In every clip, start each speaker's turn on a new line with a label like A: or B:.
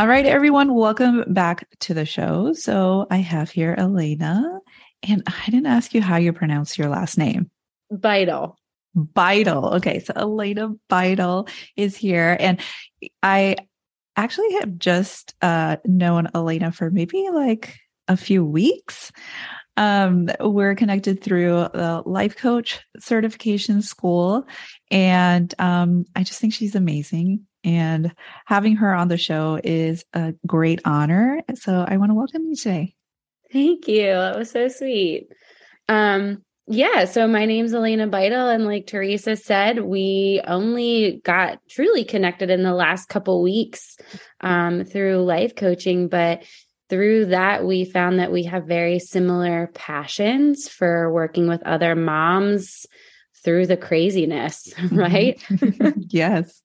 A: All right, everyone, welcome back to the show. So I have here Alana, and I didn't ask you how you pronounce your last name.
B: Beittel.
A: Beittel. Okay, so Alana Beittel is here, and I actually have just uh, known Alana for maybe like a few weeks. Um, we're connected through the life coach certification school, and um, I just think she's amazing and having her on the show is a great honor. So I want to welcome you today.
B: Thank you. That was so sweet. Um, yeah, so my name's Alana Beittel, and like Teresa said, we only got truly connected in the last couple weeks um, through life coaching, but through that, we found that we have very similar passions for working with other moms through the craziness, right?
A: yes.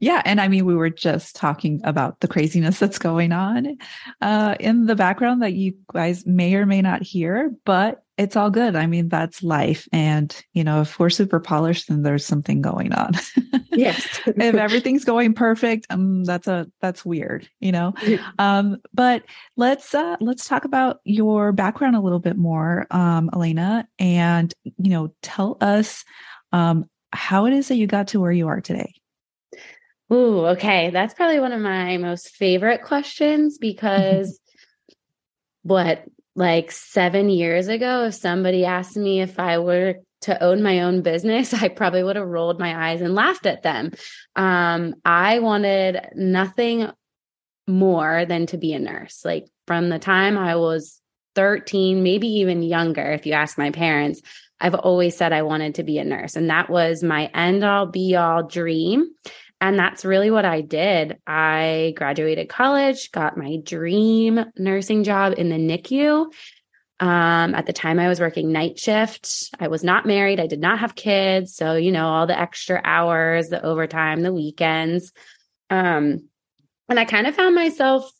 A: Yeah. And I mean, we were just talking about the craziness that's going on uh, in the background that you guys may or may not hear, but it's all good. I mean, that's life. And, you know, if we're super polished, then there's something going on.
B: yes.
A: if everything's going perfect, um, that's a, that's weird, you know? Um, but let's, uh, let's talk about your background a little bit more, um, Alana, and, you know, tell us, um, how it is that you got to where you are today.
B: Ooh, okay. That's probably one of my most favorite questions because what like seven years ago, if somebody asked me if I were to own my own business, I probably would have rolled my eyes and laughed at them. Um, I wanted nothing more than to be a nurse. Like from the time I was 13, maybe even younger, if you ask my parents, I've always said I wanted to be a nurse. And that was my end all be all dream. And that's really what I did. I graduated college, got my dream nursing job in the NICU. Um, at the time, I was working night shift. I was not married. I did not have kids. So, you know, all the extra hours, the overtime, the weekends. Um, and I kind of found myself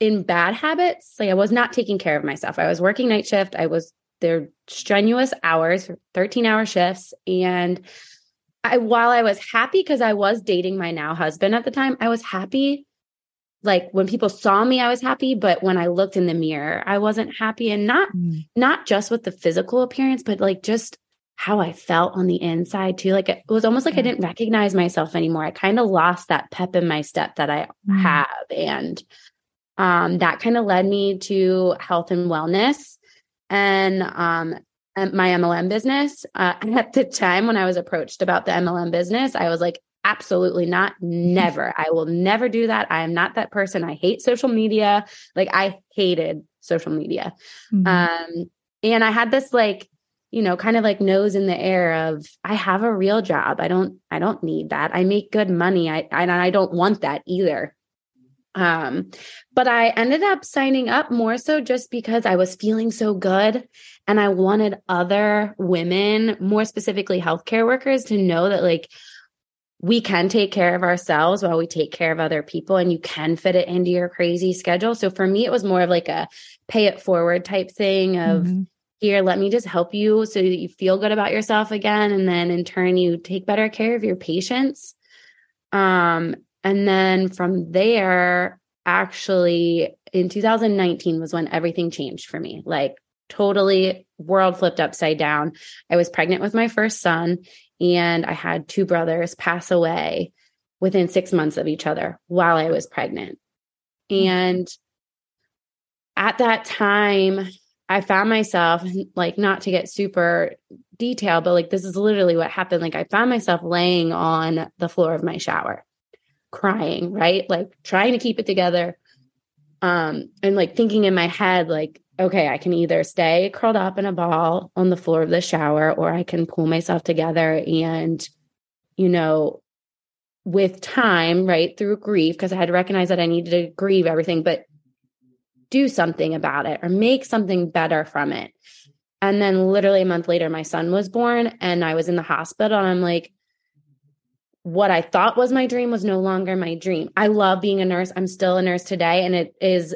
B: in bad habits. Like I was not taking care of myself. I was working night shift. I was there strenuous hours, 13 hour shifts. And I while I was happy because I was dating my now husband at the time, I was happy. Like when people saw me, I was happy, but when I looked in the mirror, I wasn't happy. And not mm. not just with the physical appearance, but like just how I felt on the inside too. Like it was almost like I didn't recognize myself anymore. I kind of lost that pep in my step that I mm. have. And um, that kind of led me to health and wellness. And um, my MLM business. Uh, at the time when I was approached about the MLM business, I was like, absolutely not. Never. I will never do that. I am not that person. I hate social media. Like I hated social media. Mm-hmm. Um, and I had this like, you know, kind of like nose in the air of I have a real job. I don't, I don't need that. I make good money. I, I, I don't want that either. Um, but I ended up signing up more so just because I was feeling so good and I wanted other women, more specifically healthcare workers, to know that like we can take care of ourselves while we take care of other people and you can fit it into your crazy schedule. So for me, it was more of like a pay it forward type thing of mm-hmm. here, let me just help you so that you feel good about yourself again. And then in turn, you take better care of your patients. Um, and then from there, actually in 2019 was when everything changed for me. Like totally world flipped upside down. I was pregnant with my first son and I had two brothers pass away within 6 months of each other while I was pregnant. Hmm. And at that time, I found myself like not to get super detailed, but like this is literally what happened. Like I found myself laying on the floor of my shower, crying, right? Like trying to keep it together. Um, and like thinking in my head, like okay, I can either stay curled up in a ball on the floor of the shower or I can pull myself together and, you know, with time, right, through grief, because I had to recognize that I needed to grieve everything, but do something about it or make something better from it. And then literally a month later, my son was born and I was in the hospital. And I'm like, what I thought was my dream was no longer my dream. I love being a nurse. I'm still a nurse today and it is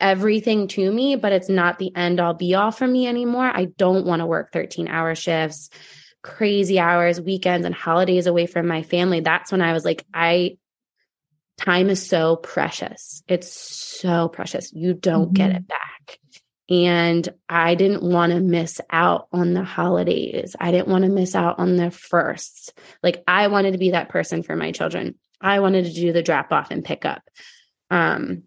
B: everything to me, but it's not the end all be all for me anymore. I don't want to work 13 hour shifts, crazy hours, weekends, and holidays away from my family. That's when I was like, I, time is so precious. It's so precious. You don't mm-hmm. get it back. And I didn't want to miss out on the holidays. I didn't want to miss out on the firsts. Like I wanted to be that person for my children. I wanted to do the drop off and pick up. Um,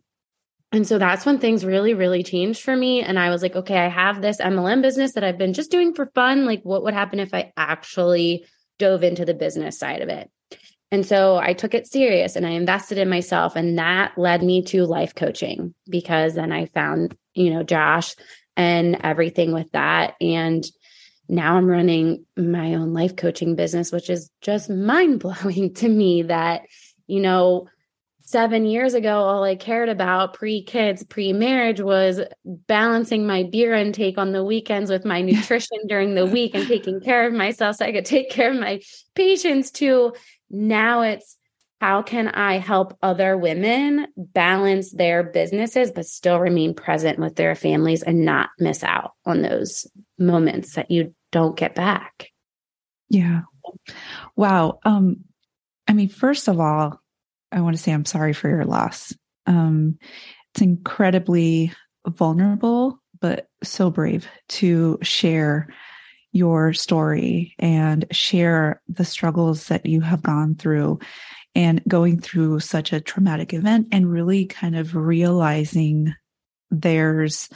B: and so that's when things really, really changed for me. And I was like, okay, I have this MLM business that I've been just doing for fun. Like, what would happen if I actually dove into the business side of it? And so I took it serious and I invested in myself. And that led me to life coaching because then I found, you know, Josh and everything with that. And now I'm running my own life coaching business, which is just mind blowing to me that, you know, seven years ago, all I cared about pre kids, pre marriage was balancing my beer intake on the weekends with my nutrition during the week and taking care of myself so I could take care of my patients too now it's how can I help other women balance their businesses, but still remain present with their families and not miss out on those moments that you don't get back?
A: Yeah. Wow. Um, I mean, first of all, I want to say I'm sorry for your loss. Um, it's incredibly vulnerable, but so brave to share your story and share the struggles that you have gone through and going through such a traumatic event and really kind of realizing there's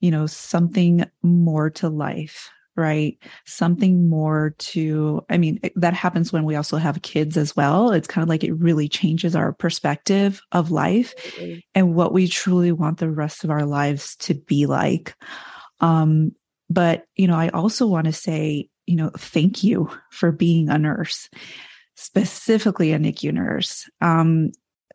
A: you know something more to life right something more to i mean that happens when we also have kids as well it's kind of like it really changes our perspective of life mm-hmm. and what we truly want the rest of our lives to be like um but, you know, I also want to say, you know, thank you for being a nurse, specifically a NICU nurse. Um,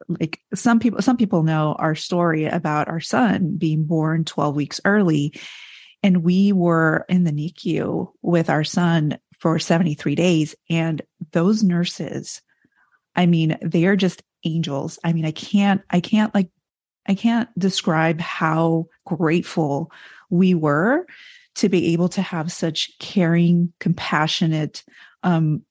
A: like some people, some people know our story about our son being born 12 weeks early. And we were in the NICU with our son for 73 days. And those nurses, I mean, they are just angels. I mean, I can't, I can't like, I can't describe how grateful we were to be able to have such caring, compassionate, um,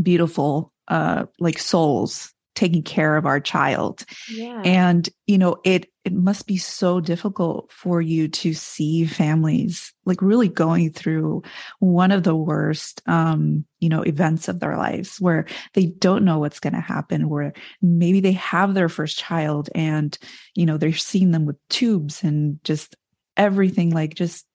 A: beautiful, uh, like souls taking care of our child. Yeah. And, you know, it, it must be so difficult for you to see families like really going through one of the worst, um, you know, events of their lives where they don't know what's going to happen, where maybe they have their first child and, you know, they're seeing them with tubes and just everything like just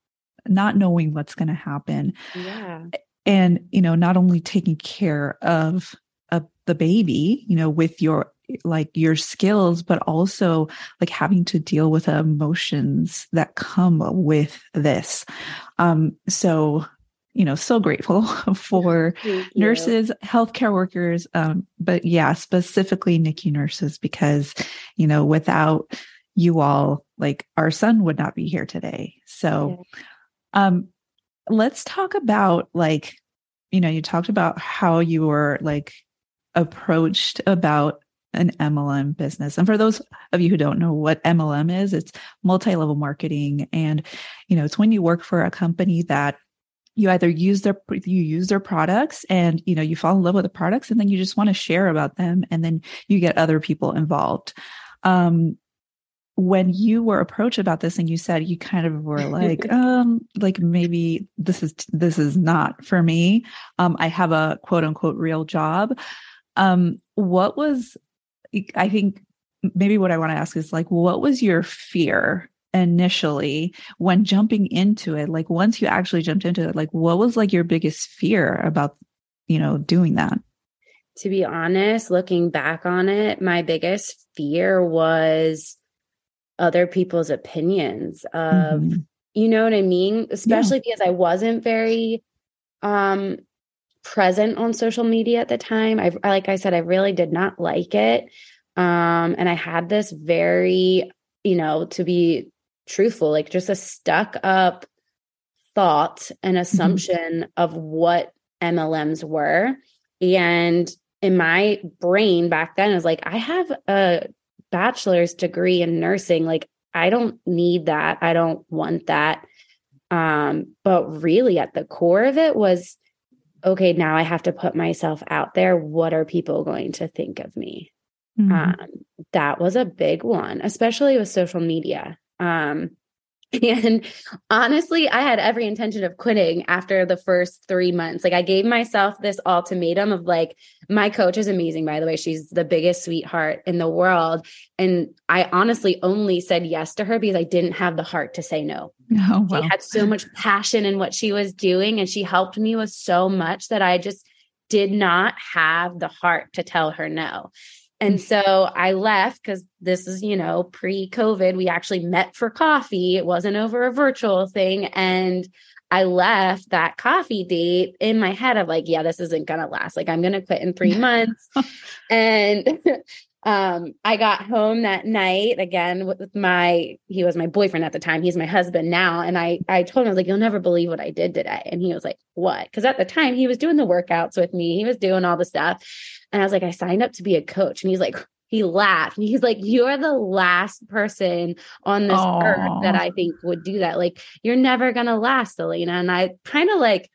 A: not knowing what's going to happen.
B: Yeah.
A: And, you know, not only taking care of, of the baby, you know, with your like your skills, but also like having to deal with emotions that come with this. Um, so, you know, so grateful for nurses, healthcare workers, um, but yeah, specifically NICU nurses, because, you know, without you all, like our son would not be here today. So. Um, let's talk about like, you know, you talked about how you were like approached about an MLM business. And for those of you who don't know what MLM is, it's multi-level marketing. And, you know, it's when you work for a company that you either use their you use their products and you know you fall in love with the products and then you just want to share about them and then you get other people involved um when you were approached about this and you said you kind of were like um like maybe this is this is not for me um i have a quote unquote real job um what was i think maybe what i want to ask is like what was your fear initially when jumping into it like once you actually jumped into it like what was like your biggest fear about you know doing that
B: to be honest looking back on it my biggest fear was other people's opinions of mm-hmm. you know what i mean especially yeah. because i wasn't very um present on social media at the time. I like I said, I really did not like it. Um, and I had this very, you know, to be truthful, like just a stuck up thought and mm-hmm. assumption mm-hmm. of what MLMs were. And in my brain back then, I was like, I have a bachelor's degree in nursing. Like, I don't need that. I don't want that. Um, but really, at the core of it was okay, now I have to put myself out there. What are people going to think of me? Mm-hmm. Um, that was a big one, especially with social media. Um, and honestly, I had every intention of quitting after the first three months. Like, I gave myself this ultimatum of like, my coach is amazing, by the way. She's the biggest sweetheart in the world. And I honestly only said yes to her because I didn't have the heart to say no. Oh, well. She had so much passion in what she was doing, and she helped me with so much that I just did not have the heart to tell her no. And mm. so I left because this is, you know, pre COVID. We actually met for coffee. It wasn't over a virtual thing. And I left that coffee date in my head of like, yeah, this isn't going to last. Like, I'm going to quit in three months. and um, I got home that night again with my, he was my boyfriend at the time. He's my husband now. And I, I told him, I was like, you'll never believe what I did today. And he was like, what? Cause at the time he was doing the workouts with me. He was doing all the stuff. And I was like, I signed up to be a coach. And he's like, he laughed and he's like, You're the last person on this Aww. earth that I think would do that. Like, you're never gonna last, Alana. And I kind of like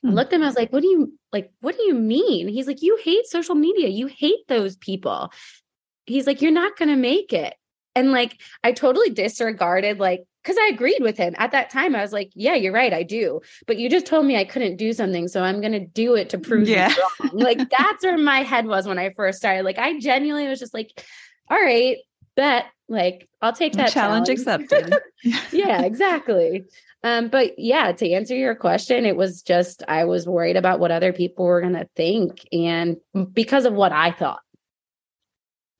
B: hmm. looked at him, I was like, What do you like? What do you mean? He's like, You hate social media, you hate those people. He's like, You're not gonna make it. And like, I totally disregarded like because I agreed with him at that time. I was like, "Yeah, you're right, I do." But you just told me I couldn't do something, so I'm going to do it to prove yeah. you wrong. like that's where my head was when I first started. Like I genuinely was just like, "All right, bet like I'll take that
A: challenge, challenge. accepted."
B: yeah, exactly. Um, but yeah, to answer your question, it was just I was worried about what other people were going to think, and because of what I thought.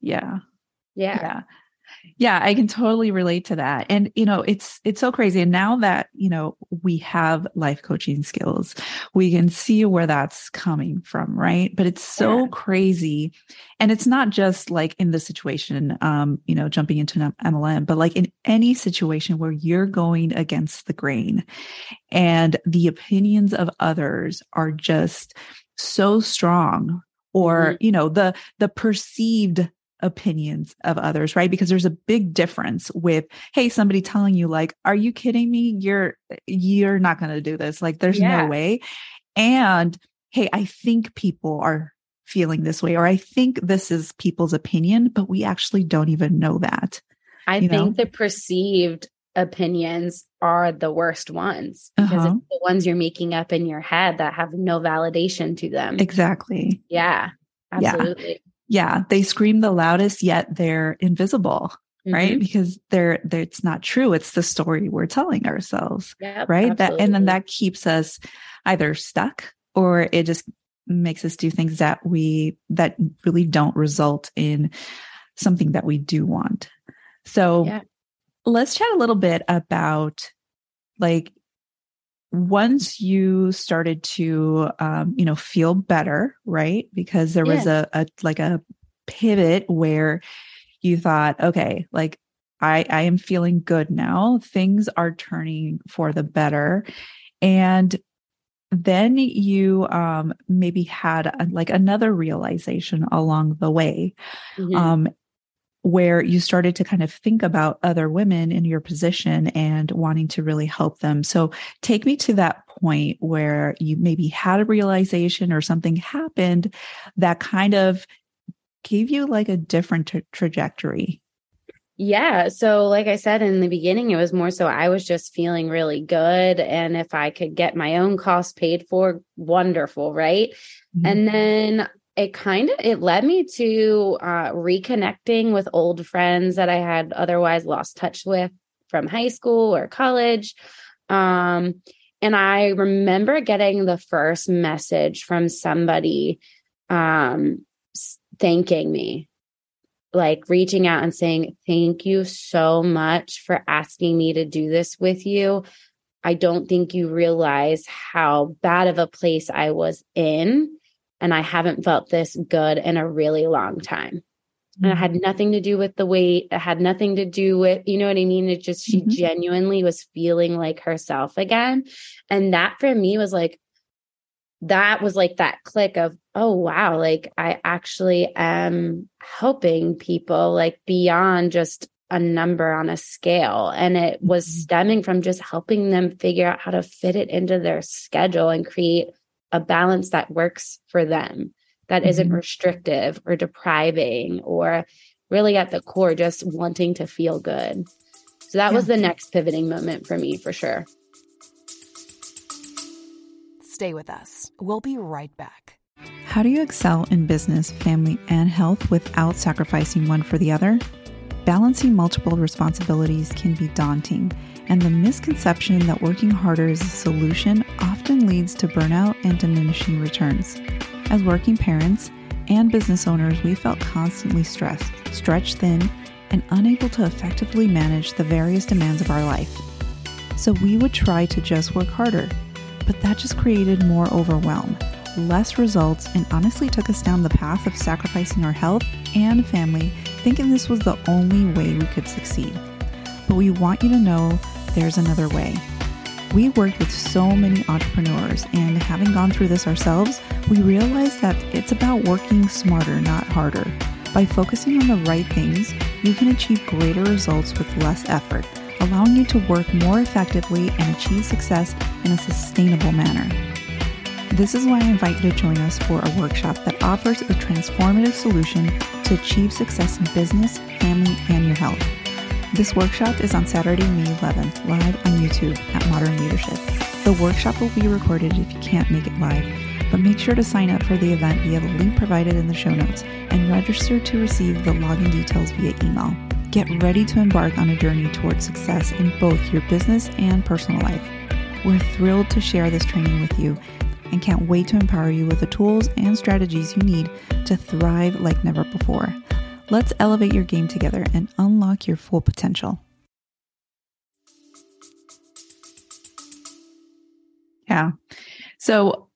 A: Yeah.
B: Yeah.
A: Yeah yeah i can totally relate to that and you know it's it's so crazy and now that you know we have life coaching skills we can see where that's coming from right but it's so yeah. crazy and it's not just like in the situation um you know jumping into an mlm but like in any situation where you're going against the grain and the opinions of others are just so strong or mm-hmm. you know the the perceived opinions of others, right? Because there's a big difference with, hey, somebody telling you like, are you kidding me? You're you're not going to do this. Like there's yeah. no way. And hey, I think people are feeling this way or I think this is people's opinion, but we actually don't even know that.
B: I think know? the perceived opinions are the worst ones because uh-huh. it's the ones you're making up in your head that have no validation to them.
A: Exactly.
B: Yeah. Absolutely
A: yeah, they scream the loudest, yet they're invisible, mm-hmm. right? Because they're, they're, it's not true. It's the story we're telling ourselves, yep, right? Absolutely. That, and then that keeps us either stuck or it just makes us do things that we, that really don't result in something that we do want. So yeah. let's chat a little bit about like once you started to um, you know feel better right? Because there was a, a like a pivot where you thought okay like i i am feeling good now. Things are turning for the better. And then you um maybe had a, like another realization along the way. Mm-hmm. um where you started to kind of think about other women in your position and wanting to really help them. So take me to that point where you maybe had a realization or something happened that kind of gave you like a different tra- trajectory.
B: Yeah. So, like I said in the beginning, it was more so I was just feeling really good. And if I could get my own costs paid for, wonderful. Right. Mm-hmm. And then it kind of it led me to uh, reconnecting with old friends that I had otherwise lost touch with from high school or college. Um, and I remember getting the first message from somebody um, thanking me, like reaching out and saying, Thank you so much for asking me to do this with you. I don't think you realize how bad of a place I was in. And I haven't felt this good in a really long time. And it had mm-hmm. nothing to do with the weight. It had nothing to do with, you know what I mean? It just, she mm-hmm. genuinely was feeling like herself again. And that for me was like, that was like that click of, oh, wow, like I actually am helping people like beyond just a number on a scale. And it was mm-hmm. stemming from just helping them figure out how to fit it into their schedule and create a balance that works for them that mm-hmm. not restrictive or depriving or really at the core just wanting to feel good. So that yeah. was the next pivoting moment for me for sure.
C: Stay with us. We'll be right back.
A: How do you excel in business, family, and health without sacrificing one for the other? Balancing multiple responsibilities can be daunting, and the misconception that working harder is a solution often leads to burnout and diminishing returns. As working parents and business owners, we felt constantly stressed, stretched thin, and unable to effectively manage the various demands of our life. So we would try to just work harder, but that just created more overwhelm, less results, and honestly took us down the path of sacrificing our health and family, thinking this was the only way we could succeed. But we want you to know there's another way. We worked with so many entrepreneurs, and having gone through this ourselves, we realized that it's about working smarter, not harder. By focusing on the right things, you can achieve greater results with less effort, allowing you to work more effectively and achieve success in a sustainable manner. This is why I invite you to join us for a workshop that offers a transformative solution to achieve success in business, family, and your health. This workshop is on Saturday, May 11th, live on YouTube at Modern Leadership. The workshop will be recorded if you can't make it live, but make sure to sign up for the event via the link provided in the show notes and register to receive the login details via email. Get ready to embark on a journey towards success in both your business and personal life. We're thrilled to share this training with you and can't wait to empower you with the tools and strategies you need to thrive like never before. Let's elevate your game together and unlock your full potential. Yeah. So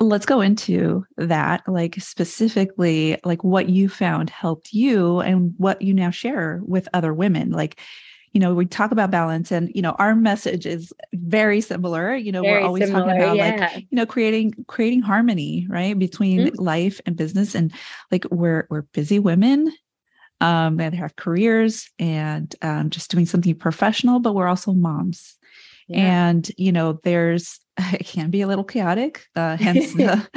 A: let's go into that, like specifically, like what you found helped you and what you now share with other women. Like, you know, we talk about balance and, you know, our message is very similar. You know, very we're always similar, talking about yeah. like, you know, creating, creating harmony, right. Between mm-hmm. life and business. And like we're, we're busy women um, and have careers and um, just doing something professional, but we're also moms. Yeah. And you know, there's it can be a little chaotic, uh, hence the,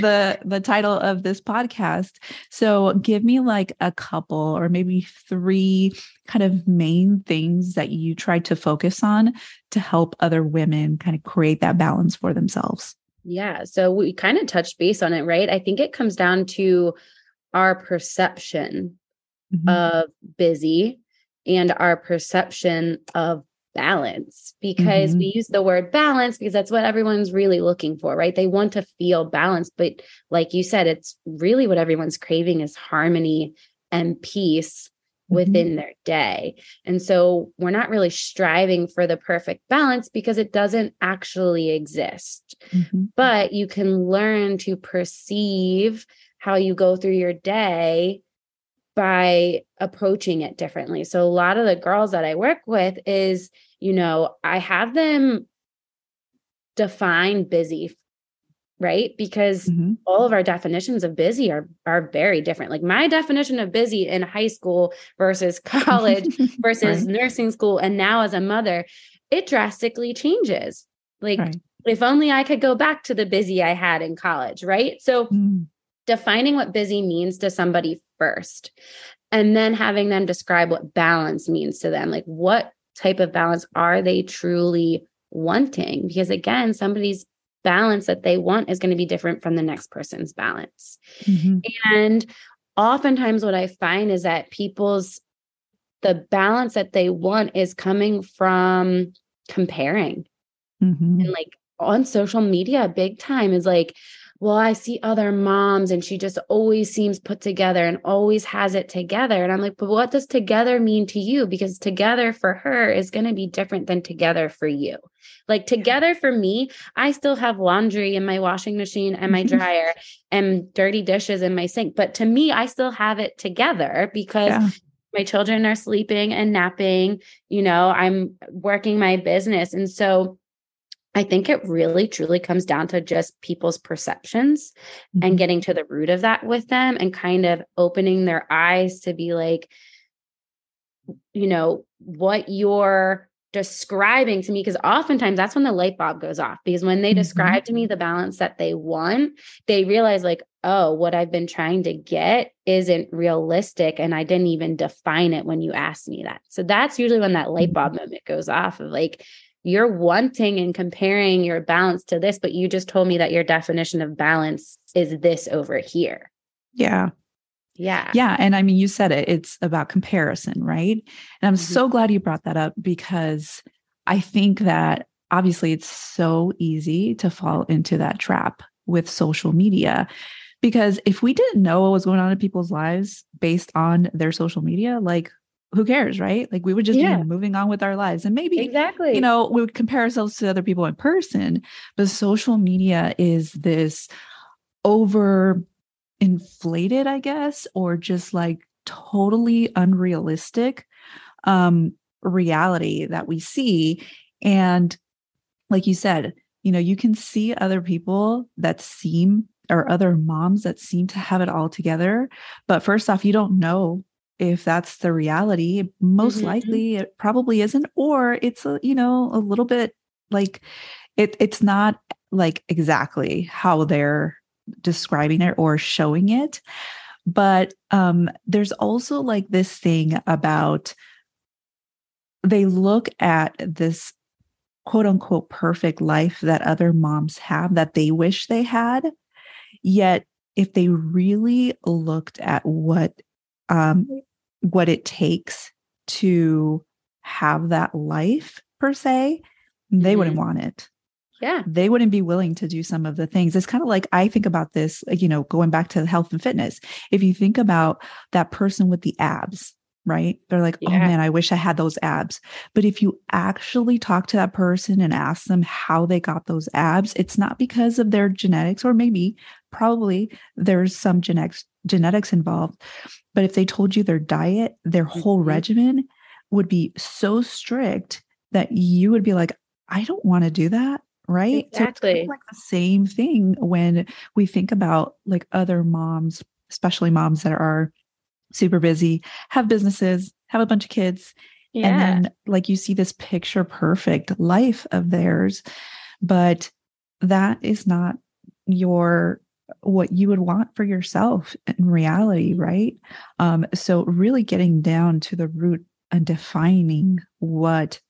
A: the the title of this podcast. So, give me like a couple or maybe three kind of main things that you try to focus on to help other women kind of create that balance for themselves.
B: Yeah. So we kind of touched base on it, right? I think it comes down to our perception mm-hmm. of busy and our perception of balance because mm-hmm. we use the word balance because that's what everyone's really looking for right they want to feel balanced but like you said it's really what everyone's craving is harmony and peace mm-hmm. within their day and so we're not really striving for the perfect balance because it doesn't actually exist mm-hmm. but you can learn to perceive how you go through your day by approaching it differently. So a lot of the girls that I work with is, you know, I have them define busy right because mm-hmm. all of our definitions of busy are are very different like my definition of busy in high school versus college versus right. nursing school and now as a mother it drastically changes like right. if only i could go back to the busy i had in college right so mm. Defining what busy means to somebody first and then having them describe what balance means to them like what type of balance are they truly wanting because again somebody's balance that they want is going to be different from the next person's balance mm-hmm. and oftentimes what i find is that people's the balance that they want is coming from comparing mm-hmm. and like on social media big time is like well, I see other moms and she just always seems put together and always has it together. And I'm like, but what does together mean to you? Because together for her is going to be different than together for you. Like together for me, I still have laundry in my washing machine and my dryer and dirty dishes in my sink. But to me, I still have it together because yeah. my children are sleeping and napping. You know, I'm working my business. And so, I think it really truly comes down to just people's perceptions mm-hmm. and getting to the root of that with them and kind of opening their eyes to be like, you know, what you're describing to me. Because oftentimes that's when the light bulb goes off. Because when they mm-hmm. describe to me the balance that they want, they realize, like, oh, what I've been trying to get isn't realistic. And I didn't even define it when you asked me that. So that's usually when that light bulb mm-hmm. moment goes off of like, you're wanting and comparing your balance to this, but you just told me that your definition of balance is this over here.
A: Yeah.
B: Yeah.
A: Yeah. And I mean, you said it, it's about comparison, right? And I'm mm-hmm. so glad you brought that up because I think that obviously it's so easy to fall into that trap with social media. Because if we didn't know what was going on in people's lives based on their social media, like who cares, right? Like we would just yeah. be moving on with our lives. And maybe
B: exactly,
A: you know, we would compare ourselves to other people in person, but social media is this over inflated, I guess, or just like totally unrealistic um reality that we see. And like you said, you know, you can see other people that seem or other moms that seem to have it all together. But first off, you don't know if that's the reality most mm-hmm. likely it probably isn't or it's a, you know a little bit like it it's not like exactly how they're describing it or showing it but um there's also like this thing about they look at this quote unquote perfect life that other moms have that they wish they had yet if they really looked at what um, what it takes to have that life per se, they mm-hmm. wouldn't want it.
B: Yeah.
A: They wouldn't be willing to do some of the things. It's kind of like I think about this, you know, going back to health and fitness. If you think about that person with the abs, right? They're like, oh, yeah. oh man, I wish I had those abs. But if you actually talk to that person and ask them how they got those abs, it's not because of their genetics, or maybe probably there's some genetics genetics involved. But if they told you their diet, their whole mm-hmm. regimen would be so strict that you would be like, I don't want to do that. Right.
B: Exactly.
A: So like the same thing when we think about like other moms, especially moms that are super busy, have businesses, have a bunch of kids. Yeah. And then like you see this picture perfect life of theirs, but that is not your what you would want for yourself in reality, right? Um, so, really getting down to the root and defining what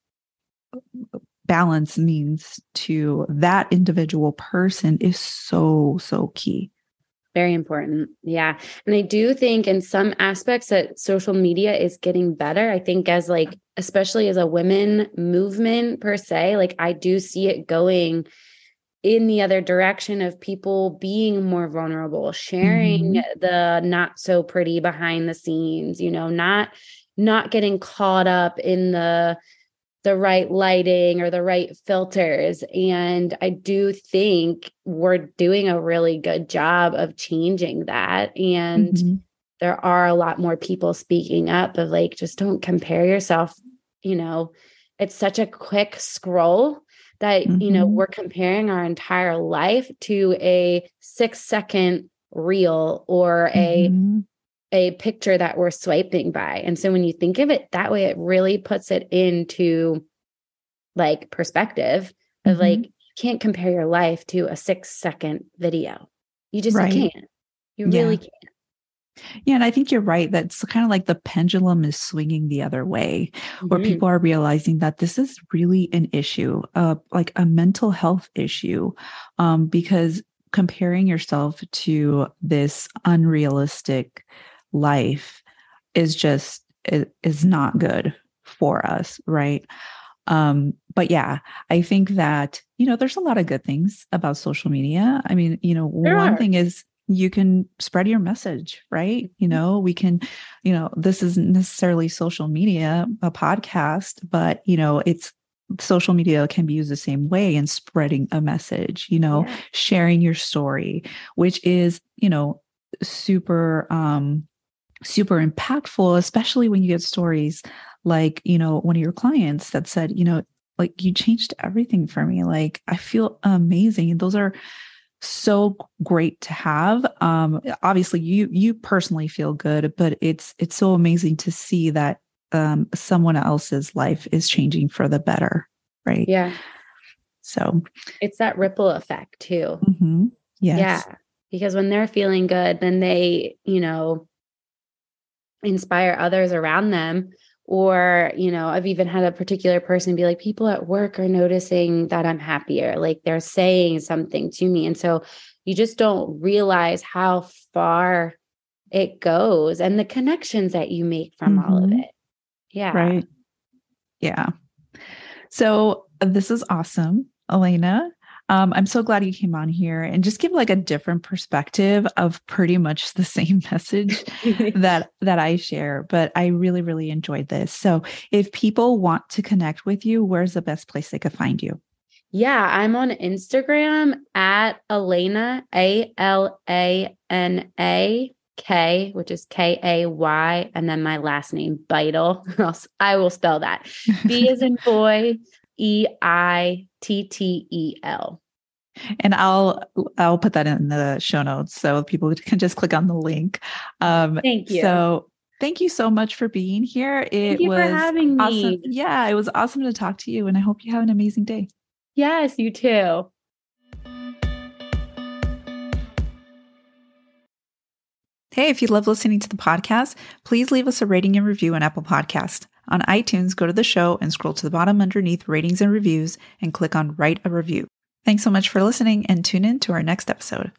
A: balance means to that individual person is so, so key.
B: Very important. Yeah. And I do think in some aspects that social media is getting better. I think as like, especially as a women movement per se, like I do see it going in the other direction of people being more vulnerable sharing mm-hmm. the not so pretty behind the scenes you know not not getting caught up in the the right lighting or the right filters and i do think we're doing a really good job of changing that and mm-hmm. there are a lot more people speaking up of like just don't compare yourself you know it's such a quick scroll that mm-hmm. you know mm-hmm. we're comparing our entire life to a 6 second reel or mm-hmm. a a picture that we're swiping by and so when you think of it that way it really puts it into like perspective of mm-hmm. like you can't compare your life to a 6 second video you just right. can't you really can't
A: yeah, and I think you're right. That's kind of like the pendulum is swinging the other way, mm-hmm. where people are realizing that this is really an issue, uh, like a mental health issue, um, because comparing yourself to this unrealistic life is just is not good for us, right? Um, but yeah, I think that, you know, there's a lot of good things about social media. I mean, you know,
B: There
A: one
B: are.
A: thing is you can spread your message, right? You know, we can, you know, this isn't necessarily social media, a podcast, but, you know, it's social media can be used the same way in spreading a message, you know,
B: Yeah.
A: sharing your story, which is, you know, super, um, super impactful, especially when you get stories like, you know, one of your clients that said, you know, like you changed everything for me. Like I feel amazing. Those are so great to have. Um, obviously you you personally feel good, but it's it's so amazing to see that um someone else's life is changing for the better. Right.
B: Yeah.
A: So
B: It's that ripple effect too.
A: mhm. yes.
B: Yeah. Because when they're feeling good, then they, you know, inspire others around them. Or, you know, I've even had a particular person be like, people at work are noticing that I'm happier. Like they're saying something to me. And so you just don't realize how far it goes and the connections that you make from all of
A: Mhm.
B: it. Yeah.
A: Right. Yeah. So uh, this is awesome, Alana. Um, I'm so glad you came on here and just give like a different perspective of pretty much the same message that that I share. But I really, really enjoyed this. So if people want to connect with you, where's the best place they could find you?
B: Yeah, I'm on Instagram at Alana, A L A N A K, which is K A Y, and then my last name, Beittel. I'll will spell that. B is in boy, E I T T E L.
A: and I'll I'll put that in the show notes so people can just click on the link. Um,
B: Thank you.
A: So thank you so much for being here. It
B: Thank you
A: was
B: for having me.
A: awesome. Yeah, it was awesome to talk to you, and I hope you have an amazing day.
B: Yes, you too.
A: Hey, if you love listening to the podcast, please leave us a rating and review on Apple Podcast. On iTunes, go to the show and scroll to the bottom underneath ratings and reviews and click on write a review. Thanks so much for listening and tune in to our next episode.